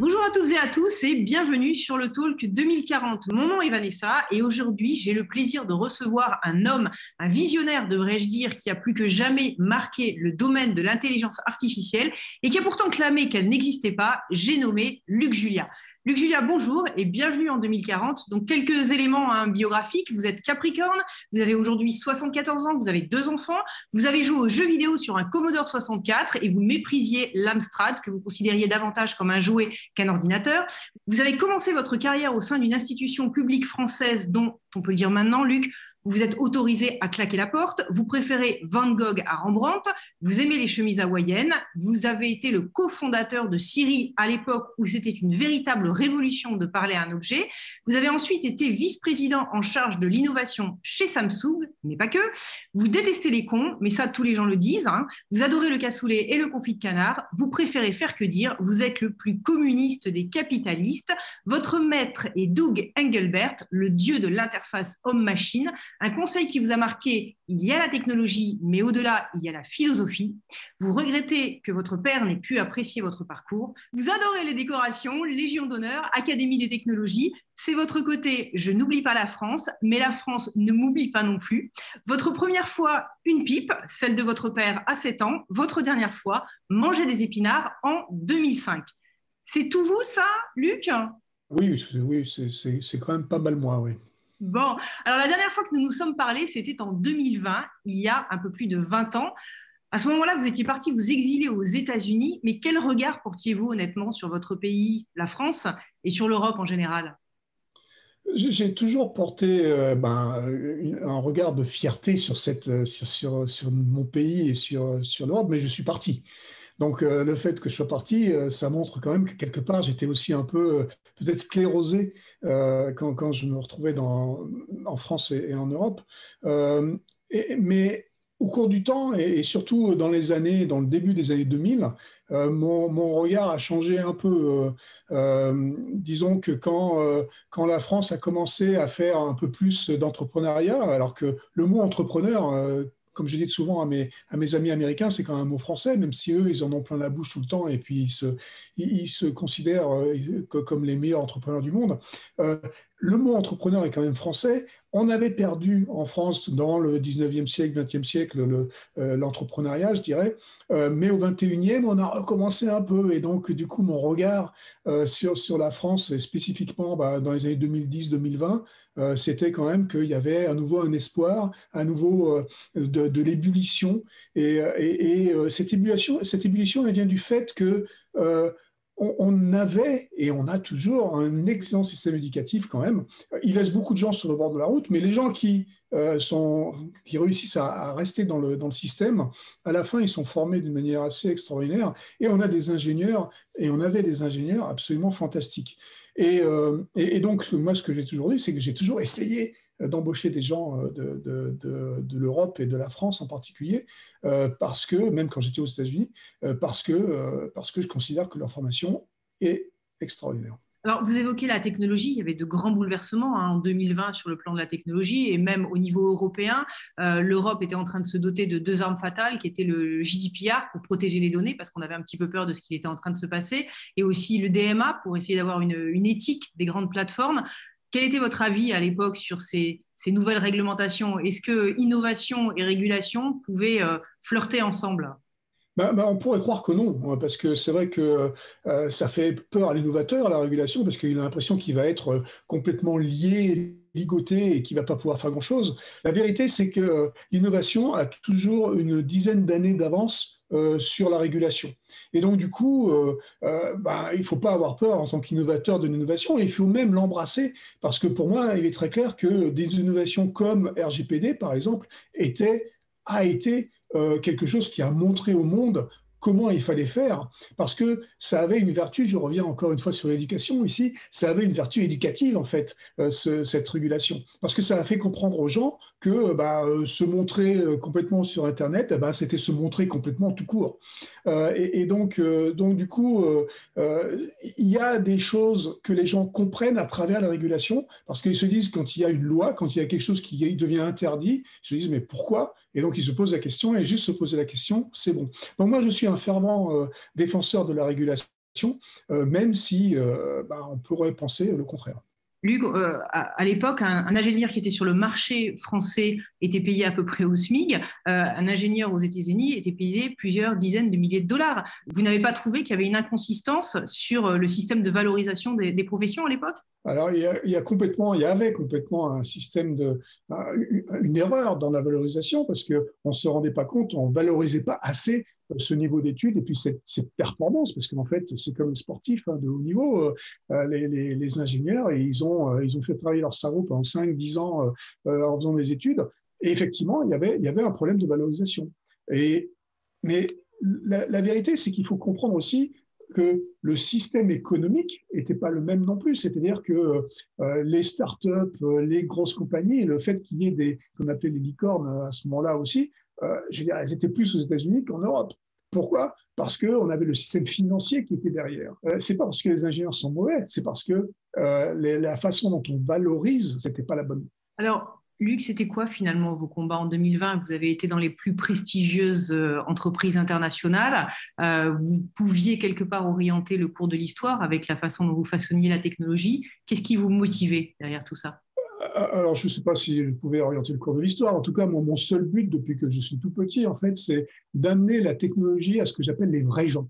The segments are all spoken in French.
Bonjour à toutes et à tous et bienvenue sur le Talk 2040. Mon nom est Vanessa et aujourd'hui j'ai le plaisir de recevoir un homme, un visionnaire devrais-je dire, qui a plus que jamais marqué le domaine de l'intelligence artificielle et qui a pourtant clamé qu'elle n'existait pas. J'ai nommé Luc Julia. Luc Julia, bonjour et bienvenue en 2040. Donc, quelques éléments hein, biographiques. Vous êtes Capricorne, vous avez aujourd'hui 74 ans, vous avez deux enfants, vous avez joué aux jeux vidéo sur un Commodore 64 et vous méprisiez l'Amstrad, que vous considériez davantage comme un jouet qu'un ordinateur. Vous avez commencé votre carrière au sein d'une institution publique française dont on peut le dire maintenant, Luc, vous vous êtes autorisé à claquer la porte, vous préférez Van Gogh à Rembrandt, vous aimez les chemises hawaïennes, vous avez été le cofondateur de Siri à l'époque où c'était une véritable révolution de parler à un objet, vous avez ensuite été vice-président en charge de l'innovation chez Samsung, mais pas que, vous détestez les cons, mais ça tous les gens le disent, hein. vous adorez le cassoulet et le confit de canard, vous préférez faire que dire, vous êtes le plus communiste des capitalistes, votre maître est Doug Engelbert, le dieu de l'interface homme-machine, un conseil qui vous a marqué, il y a la technologie, mais au-delà, il y a la philosophie. Vous regrettez que votre père n'ait pu apprécier votre parcours. Vous adorez les décorations, Légion d'honneur, Académie des technologies. C'est votre côté, je n'oublie pas la France, mais la France ne m'oublie pas non plus. Votre première fois, une pipe, celle de votre père à 7 ans. Votre dernière fois, manger des épinards en 2005. C'est tout vous, ça, Luc? Oui, oui c'est quand même pas mal moi, oui. Bon, alors la dernière fois que nous nous sommes parlé, c'était en 2020, il y a un peu plus de 20 ans. À ce moment-là, vous étiez parti vous exiler aux États-Unis, mais quel regard portiez-vous honnêtement sur votre pays, la France, et sur l'Europe en général? J'ai toujours porté euh, ben, un regard de fierté sur, sur, mon pays et sur l'Europe, mais je suis parti. Donc euh, le fait que je sois parti, euh, ça montre quand même que quelque part j'étais aussi un peu peut-être sclérosé quand, je me retrouvais en France et, en Europe. mais au cours du temps et, surtout dans les années, dans le début des années 2000, mon, regard a changé un peu. disons que quand la France a commencé à faire un peu plus d'entrepreneuriat, alors que le mot entrepreneur comme je dis souvent à mes, amis américains, c'est quand même un mot français, même si eux, ils en ont plein la bouche tout le temps et puis ils se, ils, se considèrent euh, comme les meilleurs entrepreneurs du monde. Euh, le mot entrepreneur est quand même français. On avait perdu en France dans le 19e siècle, 20e siècle euh, l'entrepreneuriat, je dirais. mais au 21e, on a recommencé un peu. Et donc, du coup, mon regard sur, sur la France, et spécifiquement bah, dans les années 2010-2020, euh, c'était quand même qu'il y avait à nouveau un espoir, à nouveau euh, de, l'ébullition. Et, euh, cette, ébullition, cette ébullition, elle vient du fait que on, avait et on a toujours un excellent système éducatif quand même. Il laisse beaucoup de gens sur le bord de la route, mais les gens qui, sont, qui réussissent à, rester dans le, dans le, système, à la fin, ils sont formés d'une manière assez extraordinaire. Et on a des ingénieurs, et on avait des ingénieurs absolument fantastiques. Euh, et, donc, moi, ce que j'ai toujours dit, c'est que j'ai toujours essayé euh, d'embaucher des gens euh, de, l'Europe et de la France en particulier, parce que, même quand j'étais aux États-Unis, parce, que, parce que je considère que leur formation est extraordinaire. Alors, vous évoquez la technologie, il y avait de grands bouleversements hein, en 2020 sur le plan de la technologie et même au niveau européen. Euh, L'Europe était en train de se doter de deux armes fatales qui étaient le GDPR pour protéger les données parce qu'on avait un petit peu peur de ce qui était en train de se passer et aussi le DMA pour essayer d'avoir une, une, éthique des grandes plateformes. Quel était votre avis à l'époque sur ces, nouvelles réglementations? Est-ce que innovation et régulation pouvaient euh, flirter ensemble? Ben, ben, on pourrait croire que non, hein, parce que c'est vrai que euh, ça fait peur à l'innovateur, la régulation, parce qu'il a l'impression qu'il va être euh, complètement lié, ligoté et qu'il ne va pas pouvoir faire grand-chose. La vérité, c'est que euh, l'innovation a toujours une dizaine d'années d'avance sur la régulation. Et donc, du coup, ben, il ne faut pas avoir peur en tant qu'innovateur de l'innovation, il faut même l'embrasser, parce que pour moi, il est très clair que des innovations comme RGPD, par exemple, étaient, a été euh, quelque chose qui a montré au monde comment il fallait faire, parce que ça avait une vertu, je reviens encore une fois sur l'éducation ici, ça avait une vertu éducative en fait, euh, cette régulation, parce que ça a fait comprendre aux gens que bah, euh, se montrer euh, complètement sur Internet, bah, c'était se montrer complètement tout court. et, donc, donc, du coup, il y a des choses que les gens comprennent à travers la régulation, parce qu'ils se disent quand il y a une loi, quand il y a quelque chose qui devient interdit, ils se disent mais pourquoi Et donc ils se posent la question, et juste se poser la question, c'est bon. Donc moi, je suis un fervent euh, défenseur de la régulation même si bah, on pourrait penser le contraire. Luc, euh, à, l'époque, un, ingénieur qui était sur le marché français était payé à peu près au SMIG. Euh, un ingénieur aux États-Unis était payé plusieurs dizaines de milliers de dollars. Vous n'avez pas trouvé qu'il y avait une inconsistance sur euh, le système de valorisation des, professions à l'époque? Alors, il y, a, complètement, il y avait complètement un système de, une erreur dans la valorisation parce qu'on ne se rendait pas compte, on ne valorisait pas assez ce niveau d'études et puis cette, performance, parce qu'en fait, c'est comme les sportifs hein, de haut niveau, euh, euh, les, ingénieurs, et ils, ont, euh, ils ont fait travailler leur cerveau pendant 5-10 ans en faisant des études. Et effectivement, il y avait, il y avait un problème de valorisation. Et, mais la, vérité, c'est qu'il faut comprendre aussi que le système économique n'était pas le même non plus. C'est-à-dire que les startups, les grosses compagnies, le fait qu'il y ait des, qu'on appelait les licornes à ce moment-là aussi, euh, je elles étaient plus aux États-Unis qu'en Europe. Pourquoi? Parce qu'on avait le système financier qui était derrière. Euh, c'est pas parce que les ingénieurs sont mauvais, c'est parce que euh, la façon dont on valorise, c'était pas la bonne. Alors, Luc, c'était quoi finalement vos combats en 2020 Vous avez été dans les plus prestigieuses entreprises internationales. vous pouviez quelque part orienter le cours de l'histoire avec la façon dont vous façonniez la technologie. Qu'est-ce qui vous motivait derrière tout ça? Alors, je ne sais pas si je pouvais orienter le cours de l'histoire. En tout cas, mon, seul but depuis que je suis tout petit, en fait, c'est d'amener la technologie à ce que j'appelle les vrais gens.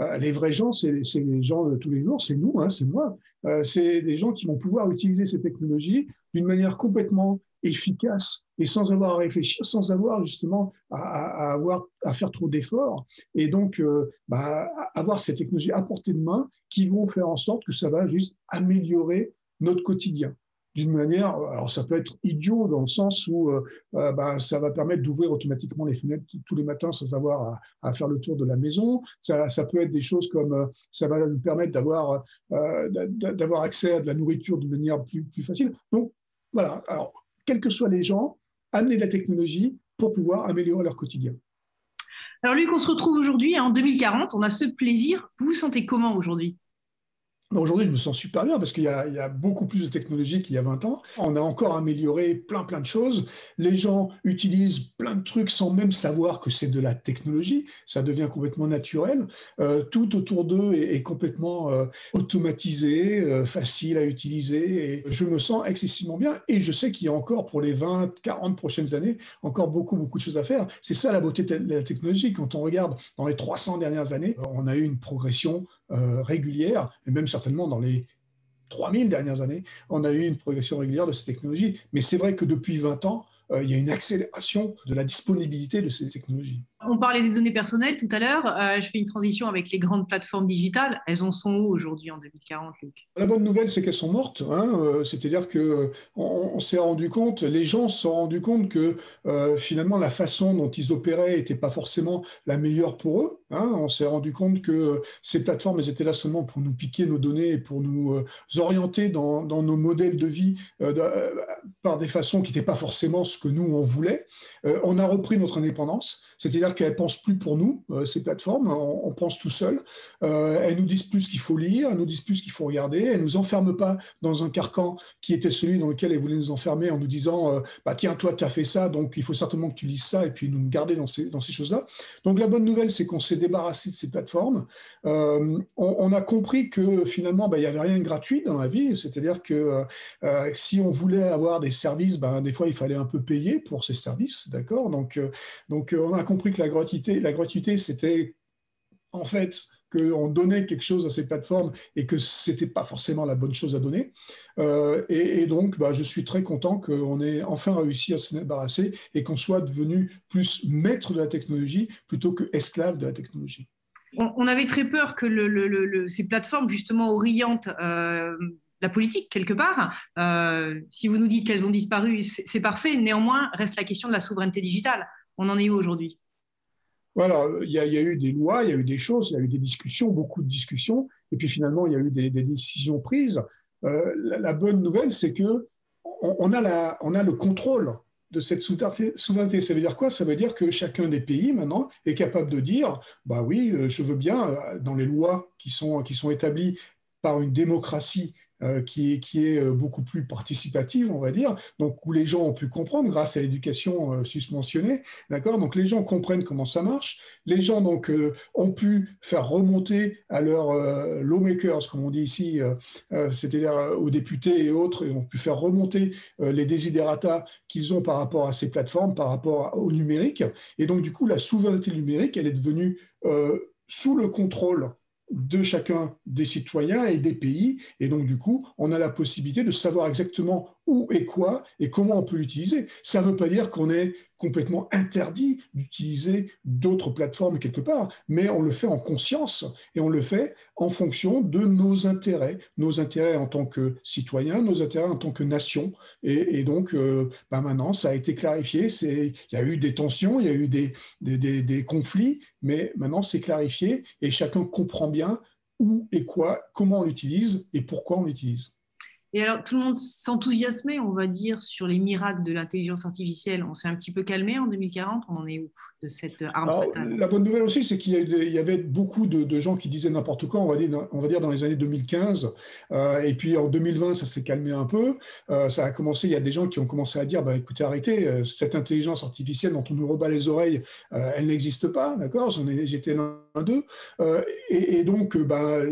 Euh, les vrais gens, c'est les gens de tous les jours, c'est nous, hein, c'est moi. Euh, c'est des gens qui vont pouvoir utiliser ces technologies d'une manière complètement efficace et sans avoir à réfléchir, sans avoir justement à, avoir à faire trop d'efforts. Et donc, euh, bah, avoir ces technologies à portée de main qui vont faire en sorte que ça va juste améliorer notre quotidien d'une manière, alors ça peut être idiot dans le sens où euh, euh, bah, ça va permettre d'ouvrir automatiquement les fenêtres tous les matins sans avoir à, faire le tour de la maison. Ça, ça, peut être des choses comme euh, ça va nous permettre d'avoir d'avoir accès à de la nourriture de manière plus, plus facile. Donc voilà, alors quels que soient les gens, amener de la technologie pour pouvoir améliorer leur quotidien. Alors Luc, on se retrouve aujourd'hui hein, en 2040, on a ce plaisir. Vous vous sentez comment aujourd'hui? Aujourd'hui, je me sens super bien parce qu'il y, a beaucoup plus de technologies qu'il y a 20 ans. On a encore amélioré plein, plein de choses. Les gens utilisent plein de trucs sans même savoir que c'est de la technologie. Ça devient complètement naturel. Euh, tout autour d'eux est, complètement euh, automatisé, euh, facile à utiliser. Je me sens excessivement bien. Et je sais qu'il y a encore pour les 20, 40 prochaines années, encore beaucoup, beaucoup de choses à faire. C'est ça la beauté de la technologie. Quand on regarde dans les 300 dernières années, on a eu une progression euh, régulière, et même certainement dans les 3000 dernières années, on a eu une progression régulière de ces technologies. Mais c'est vrai que depuis 20 ans, euh, il y a une accélération de la disponibilité de ces technologies. On parlait des données personnelles tout à l'heure. Euh, je fais une transition avec les grandes plateformes digitales. Elles en sont où aujourd'hui en 2040, Luc? La bonne nouvelle, c'est qu'elles sont mortes. Hein. Euh, c'est-à-dire que on, s'est rendu compte, les gens se sont rendus compte que finalement la façon dont ils opéraient n'était pas forcément la meilleure pour eux. Hein. On s'est rendu compte que ces plateformes, elles étaient là seulement pour nous piquer nos données et pour nous orienter dans, dans, nos modèles de vie par des façons qui n'étaient pas forcément que nous, on voulait. Euh, on a repris notre indépendance, c'est-à-dire qu'elles ne pensent plus pour nous, euh, ces plateformes, on, pense tout seul. Euh, elles nous disent plus ce qu'il faut lire, elles nous disent plus ce qu'il faut regarder, elles ne nous enferment pas dans un carcan qui était celui dans lequel elles voulaient nous enfermer en nous disant bah, Tiens, toi, tu as fait ça, donc il faut certainement que tu lises ça, et puis nous garder dans ces, choses-là. Donc la bonne nouvelle, c'est qu'on s'est débarrassé de ces plateformes. On, a compris que finalement, bah, il n'y avait rien de gratuit dans la vie, c'est-à-dire que si on voulait avoir des services, ben, des fois, il fallait un peu payer pour ces services, d'accord? Donc, euh, donc euh, on a compris que la gratuité, la gratuité, c'était en fait qu'on donnait quelque chose à ces plateformes et que ce n'était pas forcément la bonne chose à donner. Euh, et, donc, bah, je suis très content qu'on ait enfin réussi à se débarrasser et qu'on soit devenu plus maître de la technologie plutôt que esclave de la technologie. On, avait très peur que ces plateformes, justement, orientent la politique quelque part. Euh, si vous nous dites qu'elles ont disparu, c'est parfait. Néanmoins, reste la question de la souveraineté digitale. On en est où aujourd'hui? Voilà, il y, a, eu des lois, il y a eu des choses, il y a eu des discussions, beaucoup de discussions, et puis finalement, il y a eu des, décisions prises. Euh, la, bonne nouvelle, c'est que on, a le contrôle de cette souveraineté. Ça veut dire quoi? Ça veut dire que chacun des pays maintenant est capable de dire, bah oui, euh, je veux bien, dans les lois qui sont établies par une démocratie euh, qui, est, est beaucoup plus participative, on va dire, donc où les gens ont pu comprendre grâce à l'éducation susmentionnée, d'accord? Donc les gens comprennent comment ça marche, les gens donc ont pu faire remonter à leurs lawmakers, comme on dit ici, c'est-à-dire aux députés et autres, ils ont pu faire remonter les desiderata qu'ils ont par rapport à ces plateformes, par rapport au numérique, et donc du coup la souveraineté numérique, elle est devenue sous le contrôle de chacun des citoyens et des pays. Et donc, du coup, on a la possibilité de savoir exactement où et quoi et comment on peut l'utiliser. Ça ne veut pas dire qu'on est complètement interdit d'utiliser d'autres plateformes quelque part, mais on le fait en conscience et on le fait en fonction de nos intérêts, nos intérêts en tant que citoyens, nos intérêts en tant que nation. Et, donc, euh, bah maintenant, ça a été clarifié. Il y a eu des tensions, il y a eu des, des conflits, mais maintenant, c'est clarifié et chacun comprend bien où et quoi, comment on l'utilise et pourquoi on l'utilise. Et alors, tout le monde s'enthousiasmait, on va dire, sur les miracles de l'intelligence artificielle. On s'est un petit peu calmé en 2040. On en est où de cette arme fatale? La bonne nouvelle aussi, c'est qu'il y, avait beaucoup de, gens qui disaient n'importe quoi, on va, dire, on va dire dans les années 2015. Euh, et puis en 2020, ça s'est calmé un peu. Euh, ça a commencé, il y a des gens qui ont commencé à dire bah, écoutez, arrêtez, euh, cette intelligence artificielle dont on nous rebat les oreilles, elle n'existe pas, d'accord? J'étais l'un d'eux. Et, et, donc, bah,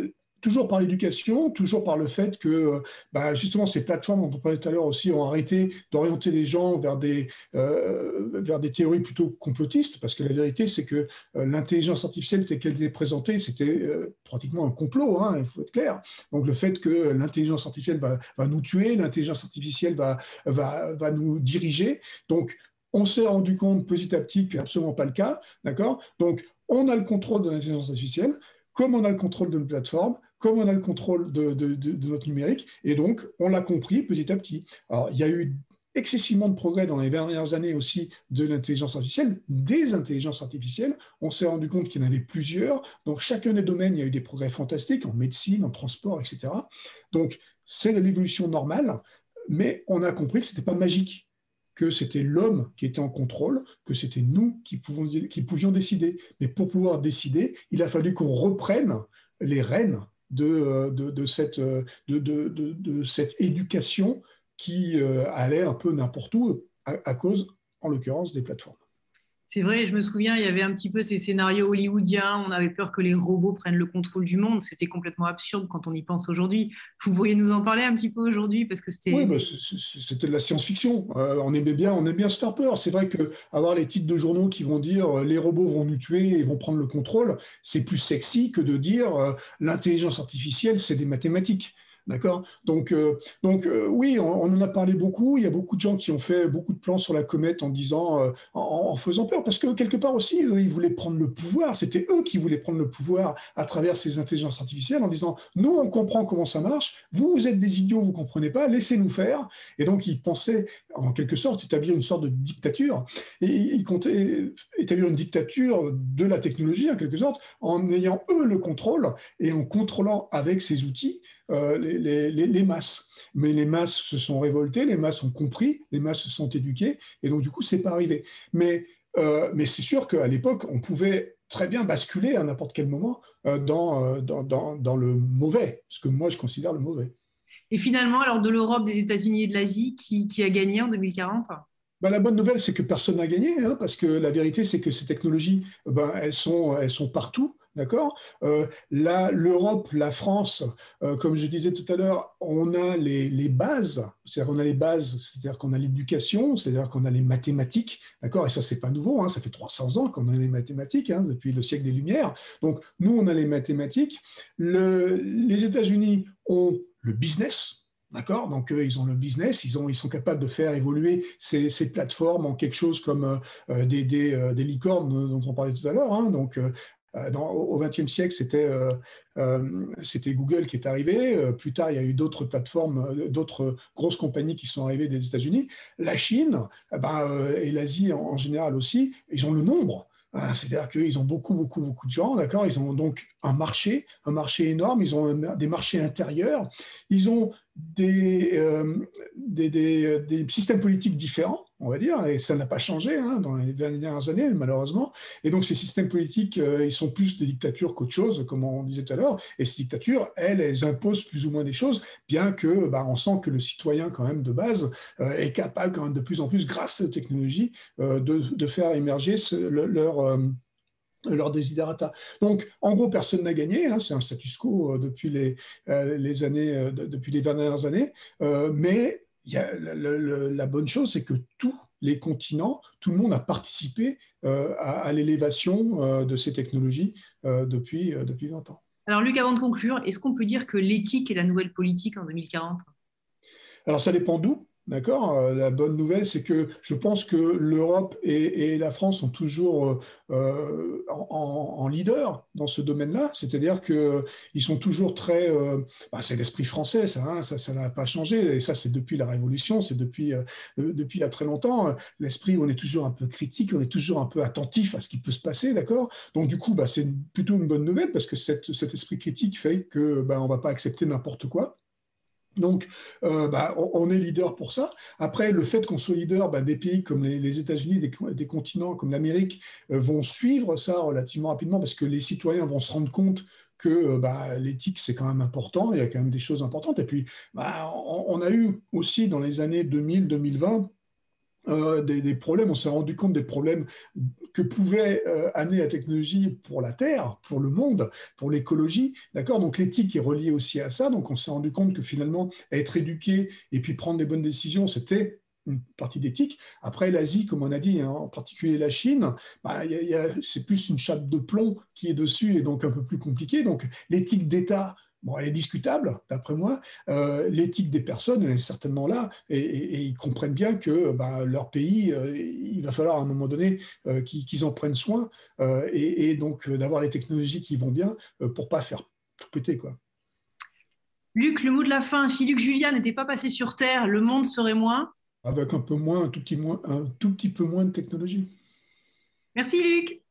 toujours par l'éducation, toujours par le fait que bah, justement ces plateformes dont on parlait tout à l'heure aussi ont arrêté d'orienter les gens vers des, euh, vers des théories plutôt complotistes, parce que la vérité c'est que euh, l'intelligence artificielle telle qu'elle était présentée, c'était euh, pratiquement un complot, hein, il faut être clair. Donc le fait que l'intelligence artificielle va, va, nous tuer, l'intelligence artificielle va, va, va nous diriger, donc on s'est rendu compte petit à petit que absolument pas le cas, d'accord? Donc on a le contrôle de l'intelligence artificielle, comme on a le contrôle de nos plateformes, comme on a le contrôle de, notre numérique, et donc on l'a compris petit à petit. Alors, il y a eu excessivement de progrès dans les dernières années aussi de l'intelligence artificielle, des intelligences artificielles. On s'est rendu compte qu'il y en avait plusieurs. Donc, chacun des domaines, il y a eu des progrès fantastiques en médecine, en transport, etc. Donc, c'est l'évolution normale, mais on a compris que ce n'était pas magique que c'était l'homme qui était en contrôle, que c'était nous qui, pouvions décider. Mais pour pouvoir décider, il a fallu qu'on reprenne les rênes de, cette, de, cette éducation qui euh, allait un peu n'importe où à, cause, en l'occurrence, des plateformes. C'est vrai, je me souviens, il y avait un petit peu ces scénarios hollywoodiens, on avait peur que les robots prennent le contrôle du monde, c'était complètement absurde quand on y pense aujourd'hui. Vous pourriez nous en parler un petit peu aujourd'hui parce que c'était... Oui, bah, c'était de la science-fiction. Euh, on aimait bien, faire peur. C'est vrai que avoir les titres de journaux qui vont dire euh, les robots vont nous tuer et vont prendre le contrôle, c'est plus sexy que de dire euh, l'intelligence artificielle, c'est des mathématiques. D'accord? Donc, euh, donc euh, oui, on, en a parlé beaucoup. Il y a beaucoup de gens qui ont fait beaucoup de plans sur la comète en disant, euh, en, faisant peur, parce que quelque part aussi, eux, ils voulaient prendre le pouvoir. C'était eux qui voulaient prendre le pouvoir à travers ces intelligences artificielles en disant, nous, on comprend comment ça marche. Vous, vous êtes des idiots, vous comprenez pas. Laissez-nous faire. Et donc, ils pensaient, en quelque sorte, établir une sorte de dictature. Et ils comptaient établir une dictature de la technologie, en quelque sorte, en ayant eux le contrôle et en contrôlant avec ces outils euh, les, masses. Mais les masses se sont révoltées, les masses ont compris, les masses se sont éduquées, et donc du coup, c'est pas arrivé. Mais, euh, mais c'est sûr qu'à l'époque, on pouvait très bien basculer à n'importe quel moment euh, dans, dans, dans, le mauvais, ce que moi je considère le mauvais. Et finalement, alors de l'Europe, des États-Unis et de l'Asie, qui, qui a gagné en 2040 ben, la bonne nouvelle, c'est que personne n'a gagné, hein, parce que la vérité, c'est que ces technologies, ben, elles, sont, elles sont partout. D'accord? Euh, L'Europe, la France, euh, comme je disais tout à l'heure, on a les, bases, c'est-à-dire qu'on a les bases, c'est-à-dire qu'on a l'éducation, c'est-à-dire qu'on a les mathématiques, d'accord? Et ça, c'est pas nouveau, hein, ça fait 300 ans qu'on a les mathématiques, hein, depuis le siècle des Lumières. Donc, nous, on a les mathématiques. les États-Unis ont le business, D'accord? Donc, ils ont le business, ils, ont, ils sont capables de faire évoluer ces, plateformes en quelque chose comme euh, des, des, licornes dont on parlait tout à l'heure. Hein. Donc, euh, au XXe siècle, c'était euh, euh, c'était Google qui est arrivé. Plus tard, il y a eu d'autres plateformes, d'autres grosses compagnies qui sont arrivées des États-Unis. La Chine eh ben, et l'Asie en, général aussi, ils ont le nombre. Hein, c'est-à-dire qu'ils ont beaucoup, beaucoup, beaucoup de gens, d'accord? Ils ont donc un marché, un marché énorme, ils ont des marchés intérieurs, ils ont des, des, des, systèmes politiques différents, on va dire, et ça n'a pas changé hein, dans les dernières années, malheureusement. Et donc, ces systèmes politiques, ils sont plus des dictatures qu'autre chose, comme on disait tout à l'heure. Et ces dictatures, elles, elles imposent plus ou moins des choses, bien que bah, on sent que le citoyen, quand même, de base, est capable, quand même, de plus en plus, grâce à la technologie, de, de, faire émerger leur leur desiderata. Donc, en gros, personne n'a gagné. Hein, c'est un status quo euh, depuis les, euh, les années, euh, depuis les 20 dernières années. mais y a, la bonne chose, c'est que tous les continents, tout le monde a participé à, l'élévation de ces technologies depuis, depuis 20 ans. Alors, Luc, avant de conclure, est-ce qu'on peut dire que l'éthique est la nouvelle politique en 2040 Alors, ça dépend d'où. D'accord euh, La bonne nouvelle, c'est que je pense que l'Europe et, la France sont toujours euh, euh, en, leader dans ce domaine-là. C'est-à-dire qu'ils sont toujours très. Bah, c'est l'esprit français, ça, hein, ça, n'a pas changé. Et ça, c'est depuis la Révolution, c'est depuis, depuis très longtemps. L'esprit, on est toujours un peu critique, on est toujours un peu attentif à ce qui peut se passer, d'accord? Donc, du coup, bah, c'est plutôt une bonne nouvelle parce que cet esprit critique fait que bah, ne va pas accepter n'importe quoi. Donc, euh, bah, on, est leader pour ça. Après, le fait qu'on soit leader, bah, des pays comme les, États-Unis, des, continents comme l'Amérique euh, vont suivre ça relativement rapidement parce que les citoyens vont se rendre compte que euh, bah, l'éthique, c'est quand même important, il y a quand même des choses importantes. Et puis, on, on, a eu aussi dans les années 2000-2020 euh, des, problèmes, on s'est rendu compte des problèmes que pouvait euh, amener la technologie pour la Terre, pour le monde, pour l'écologie. D'accord? Donc l'éthique est reliée aussi à ça. Donc on s'est rendu compte que finalement, être éduqué et puis prendre des bonnes décisions, c'était une partie d'éthique. Après, l'Asie, comme on a dit, hein, en particulier la Chine, bah, c'est plus une chape de plomb qui est dessus et donc un peu plus compliqué. Donc l'éthique d'État, Bon, elle est discutable, d'après moi. Euh, l'éthique des personnes, elle est certainement là, et, ils comprennent bien que bah, leur pays, euh, il va falloir à un moment donné euh, qu'ils en prennent soin, et, donc d'avoir les technologies qui vont bien pour pas faire tout péter, quoi. Luc, le mot de la fin. Si Luc Julia n'était pas passé sur Terre, le monde serait moins Avec un peu moins, un tout petit, moins, un tout petit peu moins de technologie. Merci Luc.